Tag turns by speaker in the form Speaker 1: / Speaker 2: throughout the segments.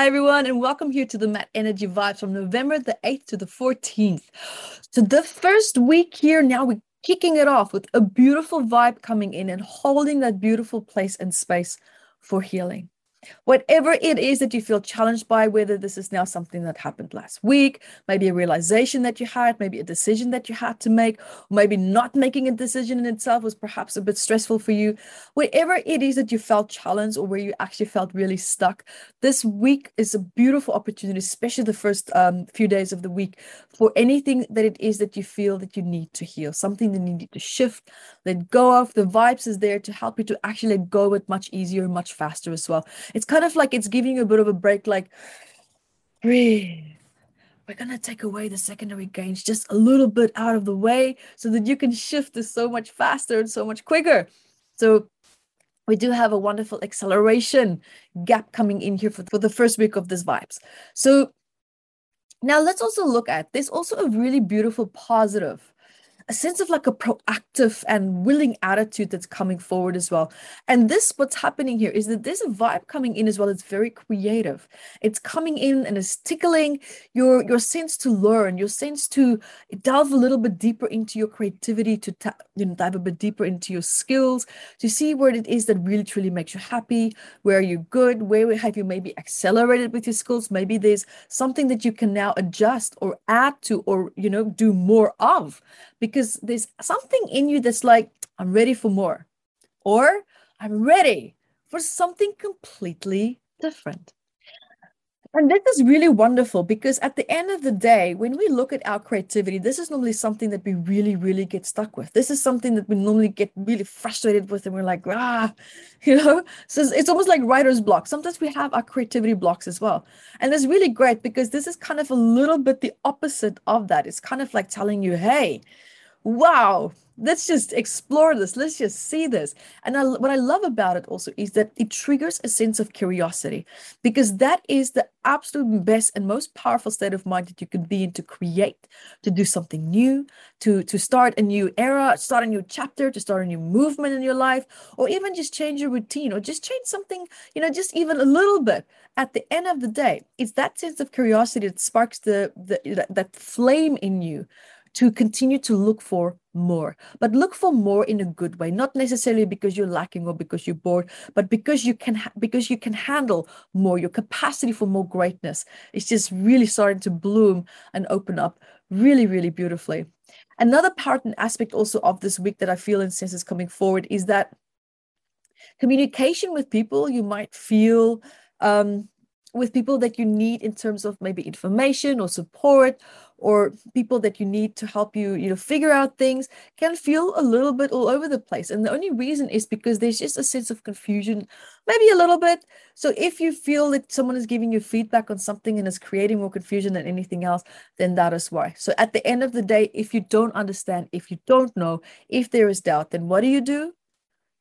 Speaker 1: Hi, everyone, and welcome here to the Met Energy Vibes from November the 8th to the 14th. So, the first week here, now we're kicking it off with a beautiful vibe coming in and holding that beautiful place and space for healing. Whatever it is that you feel challenged by, whether this is now something that happened last week, maybe a realization that you had, maybe a decision that you had to make, maybe not making a decision in itself was perhaps a bit stressful for you. Whatever it is that you felt challenged or where you actually felt really stuck, this week is a beautiful opportunity, especially the first um, few days of the week, for anything that it is that you feel that you need to heal, something that you need to shift, let go of. The vibes is there to help you to actually let go it much easier, much faster as well it's kind of like it's giving you a bit of a break, like breathe. We're gonna take away the secondary gains just a little bit out of the way so that you can shift this so much faster and so much quicker. So we do have a wonderful acceleration gap coming in here for, for the first week of this vibes. So now let's also look at there's also a really beautiful positive a sense of like a proactive and willing attitude that's coming forward as well. And this, what's happening here is that there's a vibe coming in as well. It's very creative. It's coming in and it's tickling your your sense to learn, your sense to delve a little bit deeper into your creativity, to ta- you know dive a bit deeper into your skills, to see where it is that really truly makes you happy, where are you good, where have you maybe accelerated with your skills. Maybe there's something that you can now adjust or add to, or you know do more of because there's something in you that's like, I'm ready for more, or I'm ready for something completely different. And this is really wonderful because at the end of the day, when we look at our creativity, this is normally something that we really, really get stuck with. This is something that we normally get really frustrated with, and we're like, ah, you know. So it's almost like writer's block. Sometimes we have our creativity blocks as well. And it's really great because this is kind of a little bit the opposite of that. It's kind of like telling you, hey, wow let's just explore this let's just see this. And I, what i love about it also is that it triggers a sense of curiosity because that is the absolute best and most powerful state of mind that you can be in to create to do something new to to start a new era start a new chapter to start a new movement in your life or even just change your routine or just change something you know just even a little bit. At the end of the day it's that sense of curiosity that sparks the, the that, that flame in you to continue to look for more but look for more in a good way not necessarily because you're lacking or because you're bored but because you can ha- because you can handle more your capacity for more greatness is just really starting to bloom and open up really really beautifully. Another part and aspect also of this week that i feel and sense is coming forward is that communication with people you might feel um, with people that you need in terms of maybe information or support or people that you need to help you you know figure out things can feel a little bit all over the place. And the only reason is because there's just a sense of confusion maybe a little bit. So if you feel that someone is giving you feedback on something and is creating more confusion than anything else then that is why. So at the end of the day if you don't understand if you don't know if there is doubt then what do you do?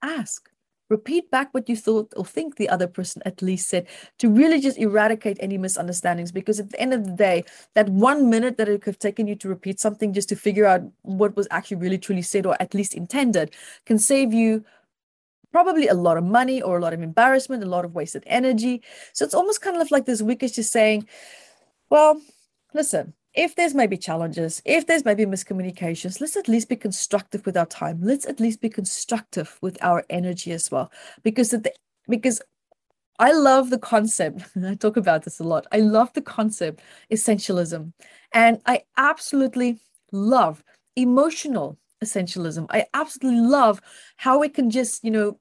Speaker 1: Ask repeat back what you thought or think the other person at least said to really just eradicate any misunderstandings because at the end of the day that one minute that it could have taken you to repeat something just to figure out what was actually really truly said or at least intended can save you probably a lot of money or a lot of embarrassment a lot of wasted energy. So it's almost kind of like this week is just saying well listen if there's maybe challenges, if there's maybe miscommunications, let's at least be constructive with our time. Let's at least be constructive with our energy as well. Because the, because I love the concept, I talk about this a lot. I love the concept essentialism. And I absolutely love emotional essentialism. I absolutely love how we can just, you know,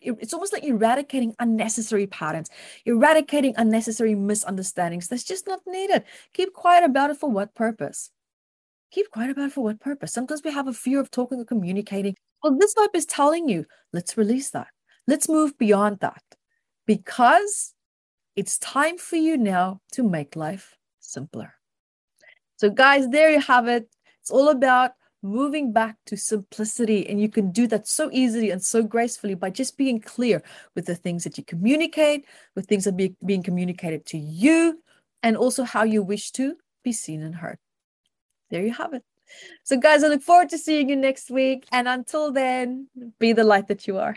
Speaker 1: it's almost like eradicating unnecessary patterns, eradicating unnecessary misunderstandings that's just not needed. Keep quiet about it for what purpose? Keep quiet about it for what purpose? Sometimes we have a fear of talking or communicating. Well, this vibe is telling you, let's release that. Let's move beyond that because it's time for you now to make life simpler. So, guys, there you have it. It's all about moving back to simplicity. And you can do that so easily and so gracefully by just being clear with the things that you communicate, with things that are being communicated to you, and also how you wish to be seen and heard. There you have it. So, guys, I look forward to seeing you next week. And until then, be the light that you are.